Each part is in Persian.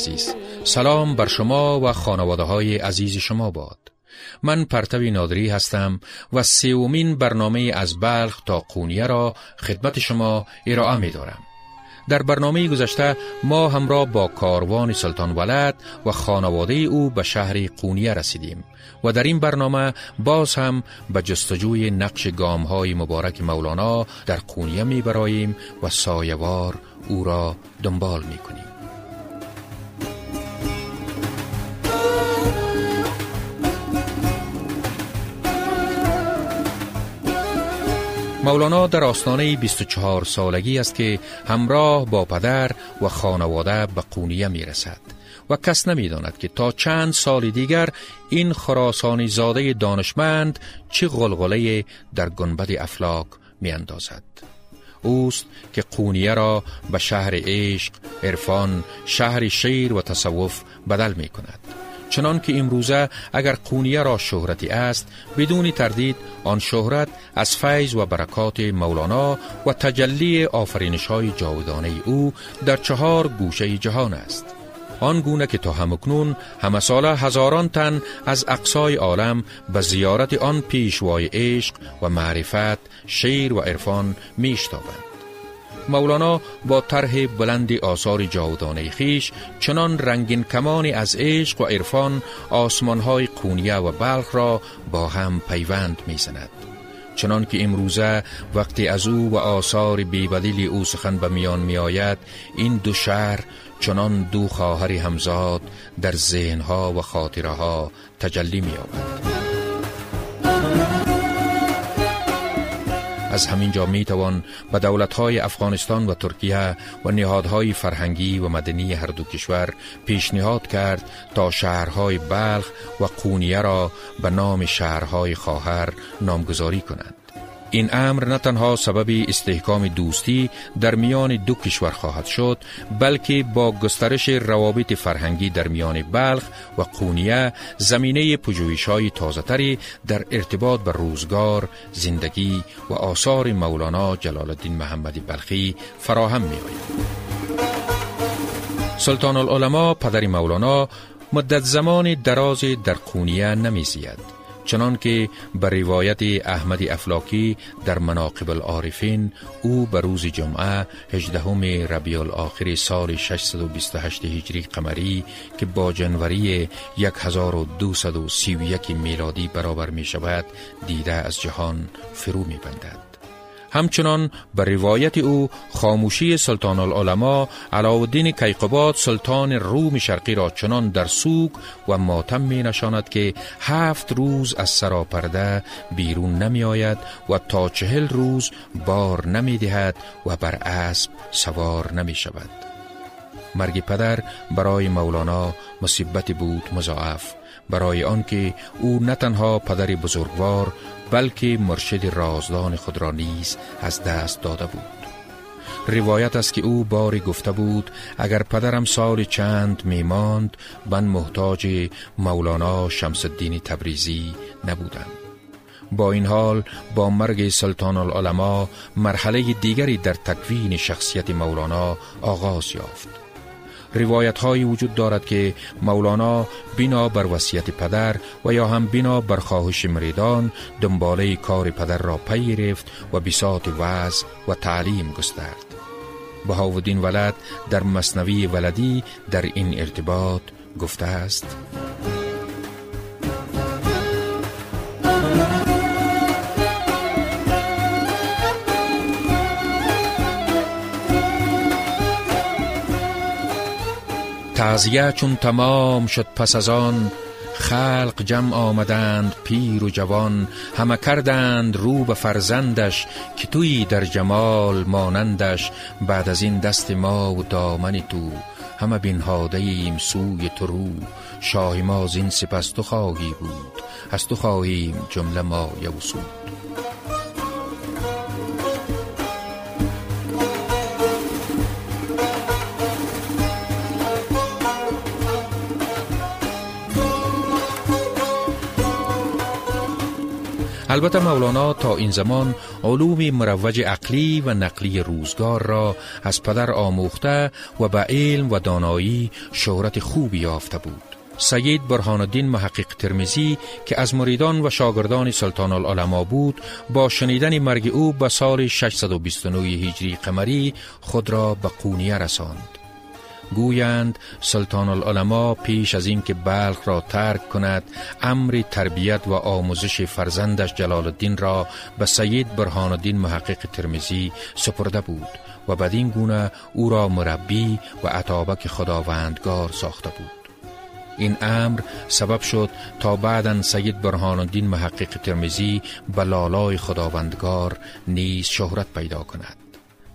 عزیز سلام بر شما و خانواده های عزیز شما باد من پرتوی نادری هستم و سومین برنامه از بلخ تا قونیه را خدمت شما ارائه می دارم. در برنامه گذشته ما همراه با کاروان سلطان ولد و خانواده او به شهر قونیه رسیدیم و در این برنامه باز هم به جستجوی نقش گام های مبارک مولانا در قونیه می براییم و سایوار او را دنبال می کنیم. مولانا در آستانه 24 سالگی است که همراه با پدر و خانواده به قونیه می رسد و کس نمی داند که تا چند سال دیگر این خراسانی زاده دانشمند چه غلغله در گنبد افلاک می اندازد. اوست که قونیه را به شهر عشق، عرفان، شهر شیر و تصوف بدل می کند. چنان که امروزه اگر قونیه را شهرتی است بدون تردید آن شهرت از فیض و برکات مولانا و تجلی آفرینش های جاودانه او در چهار گوشه جهان است. آن گونه که تا همکنون همه ساله هزاران تن از اقصای عالم به زیارت آن پیشوای عشق و معرفت شیر و عرفان میشتابند. مولانا با طرح بلند آثار جاودانه خیش چنان رنگین کمانی از عشق و عرفان آسمانهای قونیه و بلخ را با هم پیوند می‌زند چنان که امروزه وقتی از او و آثار بیبدیل او سخن به میان می آید این دو شهر چنان دو خواهر همزاد در ذهنها و خاطره ها تجلی می آورد. از همین جا می توان به دولتهای افغانستان و ترکیه و نهادهای فرهنگی و مدنی هر دو کشور پیشنهاد کرد تا شهرهای بلخ و قونیه را به نام شهرهای خواهر نامگذاری کنند. این امر نه تنها سبب استحکام دوستی در میان دو کشور خواهد شد بلکه با گسترش روابط فرهنگی در میان بلخ و قونیه زمینه پجویش های تازه در ارتباط به روزگار، زندگی و آثار مولانا جلال الدین محمدی بلخی فراهم می آید. سلطان العلماء پدر مولانا مدت زمان دراز در قونیه نمی زید. چنان که به روایت احمد افلاکی در مناقب العارفین او به روز جمعه 18 ربیع الاخر سال 628 هجری قمری که با جنوری 1231 میلادی برابر می شود دیده از جهان فرو می بندد. همچنان به روایت او خاموشی سلطان العلماء علاودین کیقباد سلطان روم شرقی را چنان در سوگ و ماتم می نشاند که هفت روز از سراپرده بیرون نمی آید و تا چهل روز بار نمی دهد و بر اسب سوار نمی شود مرگ پدر برای مولانا مصیبت بود مضاعف. برای آنکه او نه تنها پدر بزرگوار بلکه مرشد رازدان خود را نیز از دست داده بود. روایت است که او باری گفته بود اگر پدرم سال چند میماند من محتاج مولانا شمس الدین تبریزی نبودم. با این حال با مرگ سلطان العلماء مرحله دیگری در تکوین شخصیت مولانا آغاز یافت. روایت هایی وجود دارد که مولانا بنا بر وصیت پدر و یا هم بنا بر خواهش مریدان دنباله کار پدر را پی گرفت و بساط وعظ و تعلیم گسترد. بهاودین ولد در مصنوی ولدی در این ارتباط گفته است تعذیه چون تمام شد پس از آن خلق جمع آمدند پیر و جوان همه کردند رو به فرزندش که توی در جمال مانندش. بعد از این دست ما و دامن تو همه بینهاده ایم سوی تو رو. شاه ما زین سپس تو خواهی بود از تو خواهیم جمله ما یوسود البته مولانا تا این زمان علوم مروج عقلی و نقلی روزگار را از پدر آموخته و به علم و دانایی شهرت خوبی یافته بود. سید برهان الدین محقق ترمیزی که از مریدان و شاگردان سلطان العلماء بود با شنیدن مرگ او به سال 629 هجری قمری خود را به قونیه رساند. گویند سلطان العلماء پیش از اینکه بلخ را ترک کند امر تربیت و آموزش فرزندش جلال الدین را به سید برهان الدین محقق ترمیزی سپرده بود و بدین گونه او را مربی و عطابک خداوندگار ساخته بود. این امر سبب شد تا بعدا سید برهان الدین محقق ترمیزی به لالای خداوندگار نیز شهرت پیدا کند.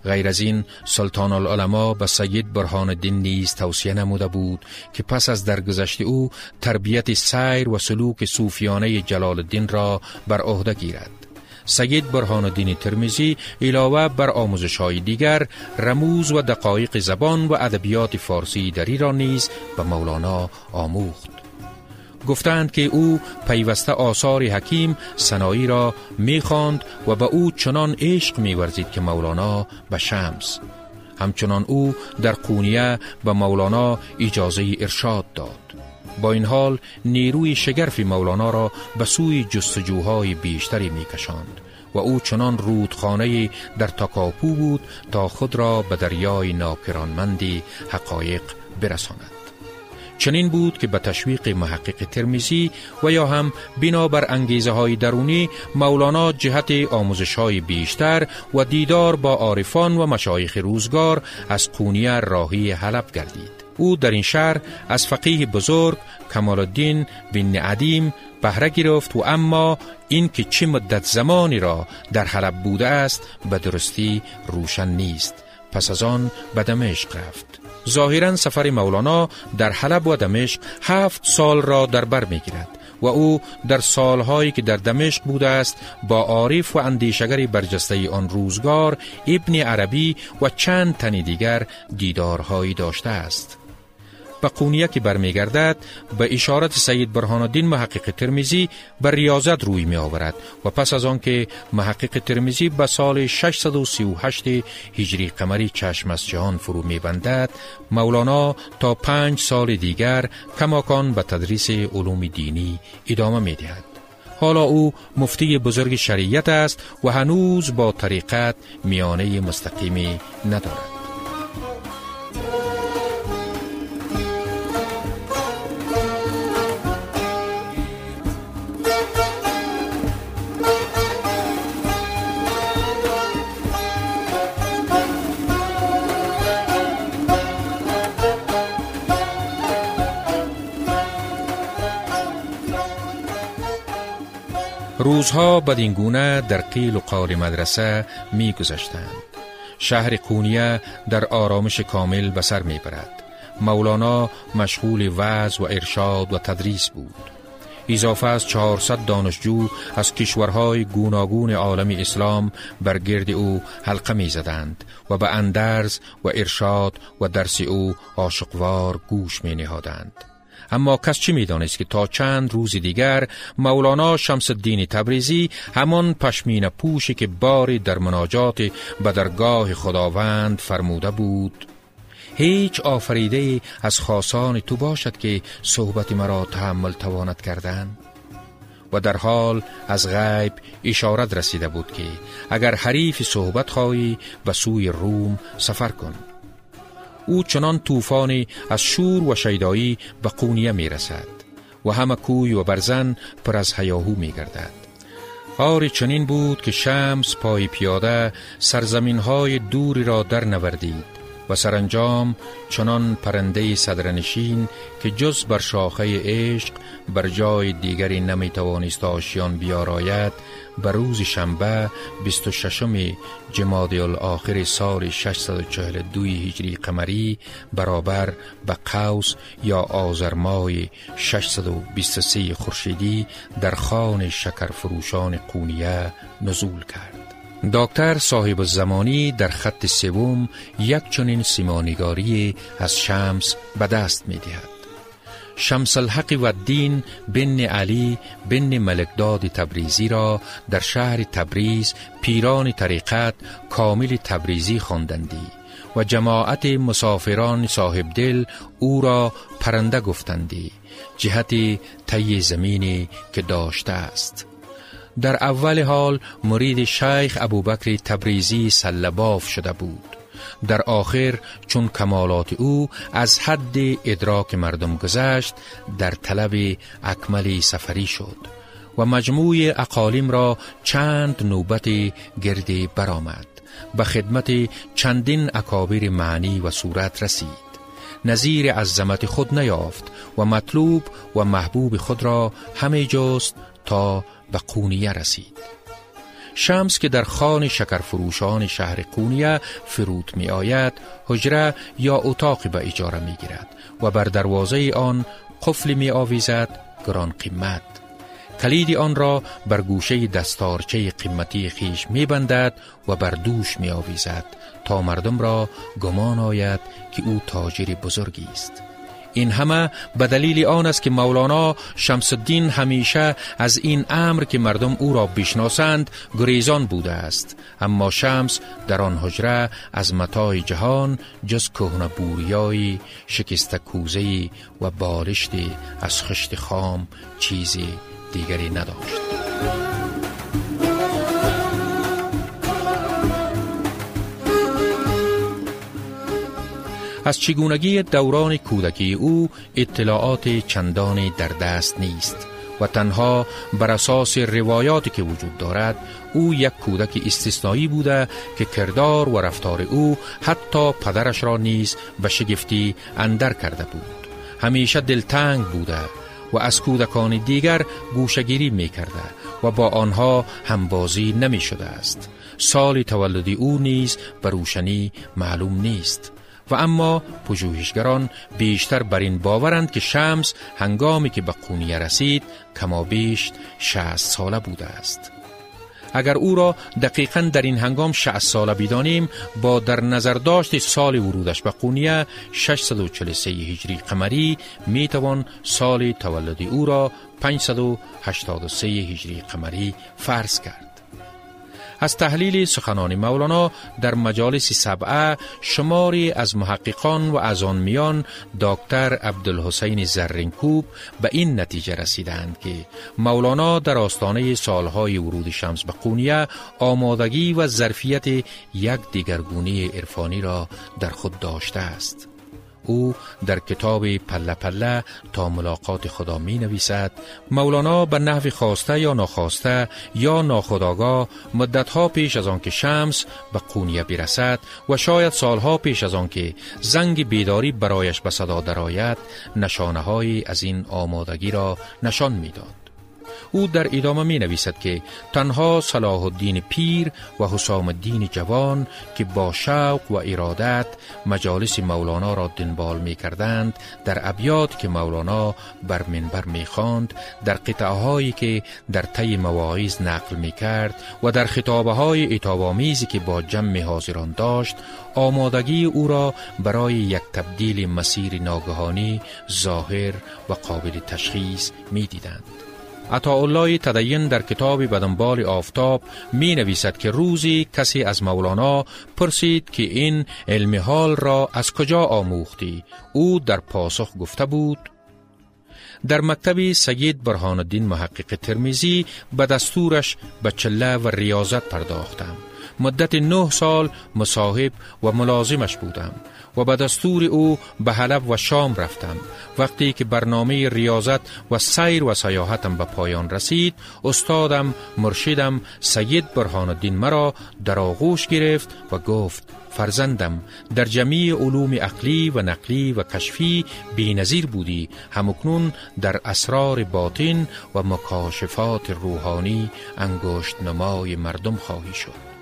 غیر از این سلطان العلماء به سید برهان الدین نیز توصیه نموده بود که پس از درگذشت او تربیت سیر و سلوک صوفیانه جلال الدین را بر عهده گیرد. سید برهان الدین ترمیزی علاوه بر آموزش های دیگر رموز و دقایق زبان و ادبیات فارسی دری را نیز به مولانا آموخت. گفتند که او پیوسته آثار حکیم سنایی را می‌خواند و به او چنان عشق میورزید که مولانا به شمس. همچنان او در قونیه به مولانا اجازه ارشاد داد. با این حال نیروی شگرفی مولانا را به سوی جستجوهای بیشتری میکشاند و او چنان رودخانه در تکاپو بود تا خود را به دریای ناکرانمندی حقایق برساند. چنین بود که به تشویق محقق ترمیزی و یا هم بنابر انگیزه های درونی مولانا جهت آموزش های بیشتر و دیدار با عارفان و مشایخ روزگار از قونیه راهی حلب گردید. او در این شهر از فقیه بزرگ کمال الدین بن عدیم بهره گرفت و اما این که چه مدت زمانی را در حلب بوده است به درستی روشن نیست. پس از آن به دمشق رفت. ظاهرا سفر مولانا در حلب و دمشق هفت سال را در بر می گیرد و او در سالهایی که در دمشق بوده است با عارف و اندیشگر برجسته آن روزگار ابن عربی و چند تنی دیگر دیدارهایی داشته است. به قونیه که برمیگردد به اشارت سید برهان الدین محقق ترمیزی بر ریاضت روی می آورد و پس از آنکه محقق ترمیزی به سال 638 هجری قمری چشم از جهان فرو می بندد مولانا تا پنج سال دیگر کماکان به تدریس علوم دینی ادامه می دهد. حالا او مفتی بزرگ شریعت است و هنوز با طریقت میانه مستقیمی ندارد. روزها بدین گونه در قیل و قال مدرسه می گذشتند. شهر قونیه در آرامش کامل به سر می برد. مولانا مشغول وعظ و ارشاد و تدریس بود. اضافه از 400 دانشجو از کشورهای گوناگون عالم اسلام بر گرد او حلقه می زدند و به اندرز و ارشاد و درس او عاشقوار گوش می نهادند. اما کس چی می‌دانست که تا چند روز دیگر مولانا شمس الدین تبریزی همان پشمین پوشی که باری در مناجات به درگاه خداوند فرموده بود؟ هیچ آفریده از خاصان تو باشد که صحبت مرا تحمل تواند کردن؟ و در حال از غیب اشارت رسیده بود که اگر حریف صحبت خواهی به سوی روم سفر کن. او چنان طوفانی از شور و شیدایی به قونیه می رسد و همه کوی و برزن پر از هیاهو می گردد. آری چنین بود که شمس پای پیاده سرزمین های دوری را در نوردید و سرانجام چنان پرنده صدرنشین که جز بر شاخه عشق بر جای دیگری نمی توانست آشیان بیاراید بر روز شنبه 26 جمادی الاخر سال 642 هجری قمری برابر به قوس یا آزرمای 623 خورشیدی در خان شکرفروشان قونیه نزول کرد دکتر صاحب زمانی در خط سوم یک چنین سیمانگاری از شمس به دست می دهد. شمس الحق و الدین بن علی بن ملکداد تبریزی را در شهر تبریز پیران طریقت کامل تبریزی خواندندی و جماعت مسافران صاحب دل او را پرنده گفتندی جهت طی زمینی که داشته است. در اول حال مرید شیخ ابوبکر تبریزی سلباف شده بود. در آخر چون کمالات او از حد ادراک مردم گذشت در طلب اکمل سفری شد و مجموع اقالیم را چند نوبت گردی برآمد. به خدمت چندین اکابر معنی و صورت رسید. نظیر عظمت خود نیافت و مطلوب و محبوب خود را همه جست تا به قونیه رسید. شمس که در خان شکرفروشان شهر قونیه فرود می آید حجره یا اتاق به اجاره می گیرد و بر دروازه آن قفل می آویزد گران قیمت. کلید آن را بر گوشه دستارچه قیمتی خیش می بندد و بر دوش می آویزد تا مردم را گمان آید که او تاجر بزرگی است. این همه به دلیل آن است که مولانا شمس الدین همیشه از این امر که مردم او را بشناسند گریزان بوده است. اما شمس در آن حجره از متاع جهان جز کهنه بوریایی شکست کوزه و بالشت از خشت خام چیزی دیگری نداشت. از چگونگی دوران کودکی او اطلاعات چندانی در دست نیست و تنها بر اساس روایاتی که وجود دارد او یک کودک استثنایی بوده که کردار و رفتار او حتی پدرش را نیز به شگفتی اندر کرده بود. همیشه دلتنگ بوده و از کودکان دیگر گوشگیری می کرده و با آنها همبازی نمی شده است. سال تولدی او نیز به روشنی معلوم نیست. و اما پژوهشگران بیشتر بر این باورند که شمس هنگامی که به قونیه رسید کما بیش 60 ساله بوده است. اگر او را دقیقا در این هنگام 60 ساله بدانیم با در نظر داشت سال ورودش به قونیه 643 هجری قمری می توان سال تولد او را 583 هجری قمری فرض کرد. از تحلیل سخنان مولانا در مجالس سبعه شماری از محققان و از آن میان دکتر عبدالحسین زرینکوب به این نتیجه رسیدند که مولانا در آستانه سالهای ورود شمس به قونیه آمادگی و ظرفیت یک دیگرگونی عرفانی را در خود داشته است. او در کتاب پله پله تا ملاقات خدا می نویسد مولانا به نحو خواسته یا ناخواسته یا ناخداگاه مدتها پیش از آنکه شمس به قونیه برسد و شاید سالها پیش از آنکه زنگ بیداری برایش به صدا درآید نشانه از این آمادگی را نشان می‌داد. او در ادامه می نویسد که تنها صلاح الدین پیر و حسام الدین جوان که با شوق و ارادت مجالس مولانا را دنبال می کردند در ابیات که مولانا بر منبر می خواند در قطعه هایی که در طی مواعظ نقل می کرد و در خطابه های اتابامیزی که با جمع حاضران داشت آمادگی او را برای یک تبدیل مسیر ناگهانی ظاهر و قابل تشخیص می دیدند. عطاالله تدین در کتاب بدنبال آفتاب می نویسد که روزی کسی از مولانا پرسید که این علم حال را از کجا آموختی؟ او در پاسخ گفته بود در مکتب سید برهان الدین محقق ترمیزی به دستورش به چله و ریاضت پرداختم مدت نه سال مصاحب و ملازمش بودم و به دستور او به حلب و شام رفتم. وقتی که برنامه ریاضت و سیر و سیاحتم به پایان رسید استادم مرشدم سید برهان الدین مرا در آغوش گرفت و گفت فرزندم در جمیع علوم عقلی و نقلی و کشفی بینظیر بودی. همکنون در اسرار باطن و مکاشفات روحانی انگشت نمای مردم خواهی شد.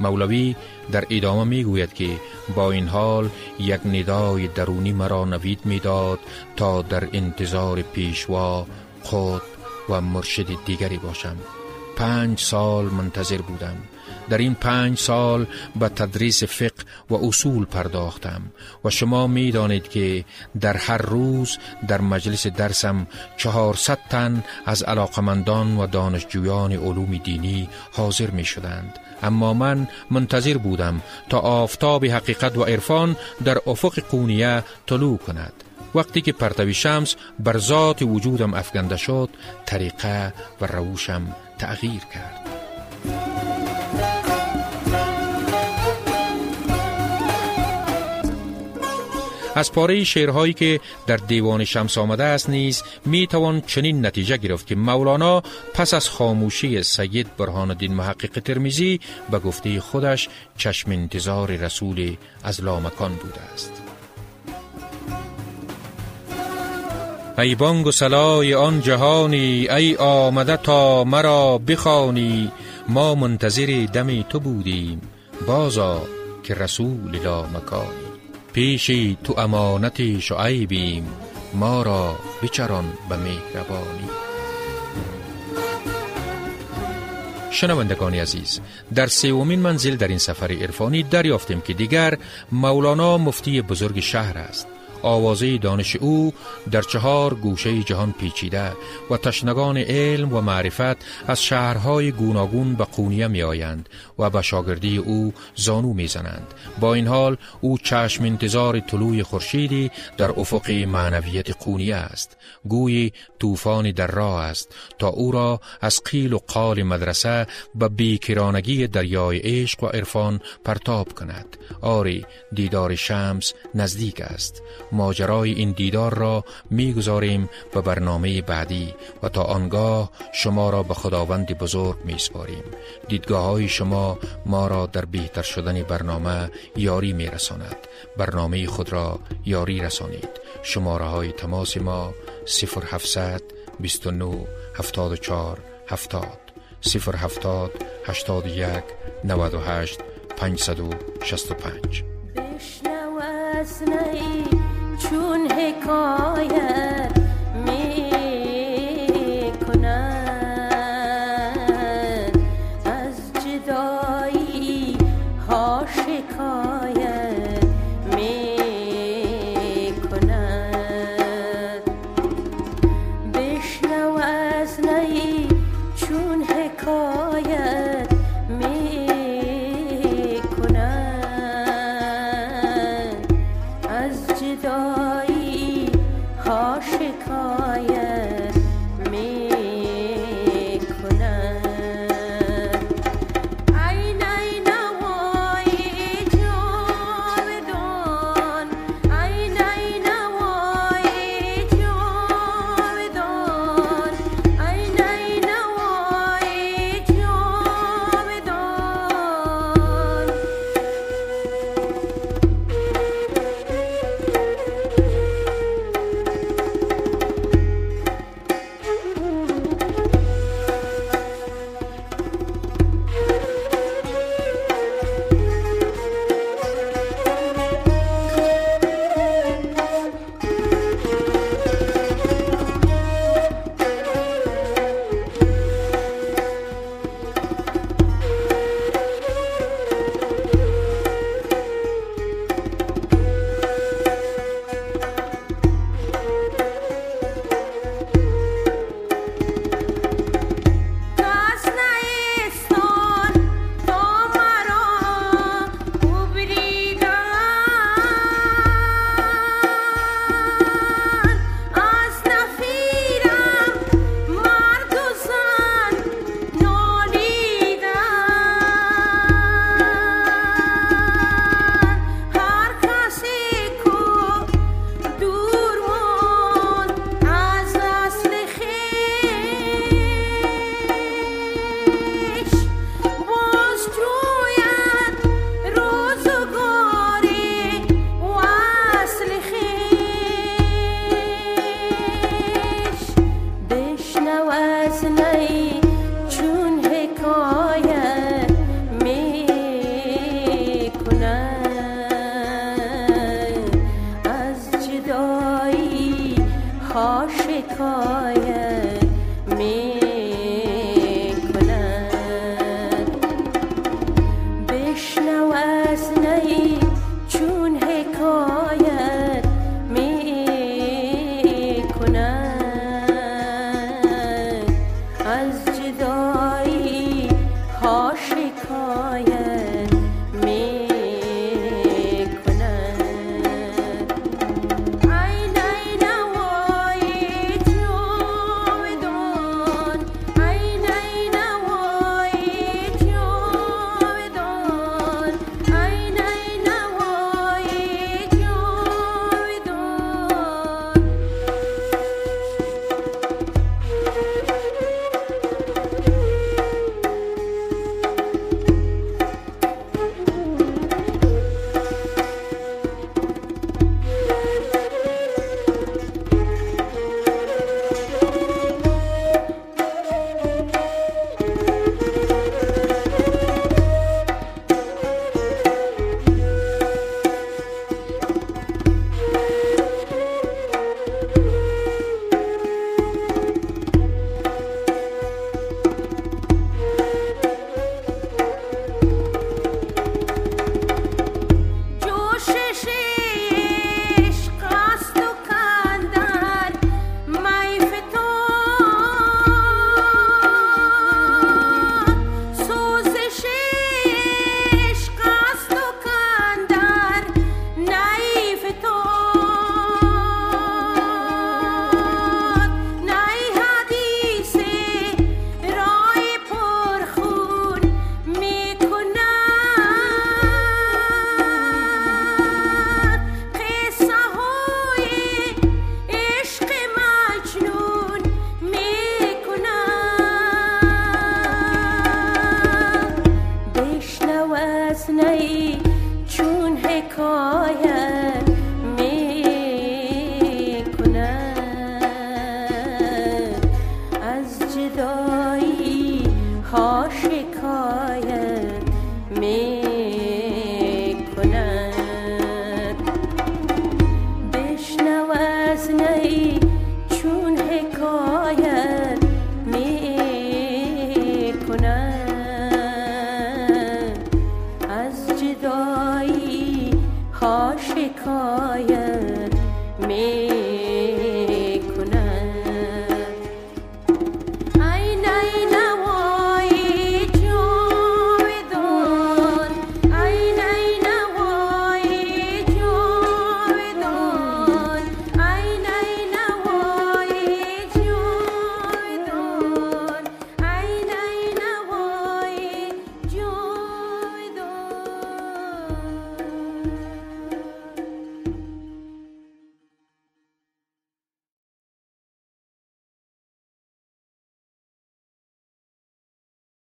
مولوی در ادامه می گوید که با این حال یک ندای درونی مرا نوید می‌داد تا در انتظار پیشوا خود و مرشد دیگری باشم. پنج سال منتظر بودم. در این پنج سال به تدریس فقه و اصول پرداختم و شما می دانید که در هر روز در مجلس درسم چهارصد تن از علاقمندان و دانشجویان علوم دینی حاضر می شدند اما من منتظر بودم تا آفتاب حقیقت و عرفان در افق قونیه طلوع کند. وقتی که پرتوی شمس بر ذات وجودم افکنده شد طریقه و روشم تغییر کرد. از پاره شعرهایی که در دیوان شمس آمده است نیز می توان چنین نتیجه گرفت که مولانا پس از خاموشی سید برهان الدین محقق ترمیزی به گفته خودش چشم انتظار رسول از لامکان بوده است. ای بانگ و سلای آن جهانی ای آمده تا مرا بخوانی ما منتظر دم تو بودیم بازا که رسول لامکانی. پیشی تو امانت شعیبیم ما را بچران به مهربانی. شنوندگان عزیز در سومین منزل در این سفر عرفانی دریافتیم که دیگر مولانا مفتی بزرگ شهر است. آوازه دانش او در چهار گوشه جهان پیچیده و تشنگان علم و معرفت از شهرهای گوناگون به قونیه می آیند و به شاگردی او زانو می زنند. با این حال او چشم انتظار طلوع خورشیدی در افق معنویت قونیه است. گویی طوفانی در راه است تا او را از قیل و قال مدرسه به بیکرانگی دریای عشق و عرفان پرتاب کند. آری دیدار شمس نزدیک است. ماجرای این دیدار را می‌گذاریم به برنامه بعدی و تا آنگاه شما را به خداوند بزرگ میسپاریم. دیدگاه های شما ما را در بهتر شدن برنامه یاری میرساند. برنامه خود را یاری رسانید. شماره های تماس ما 0700 29 74 70 070 81 98 565 بشنو چون حکایت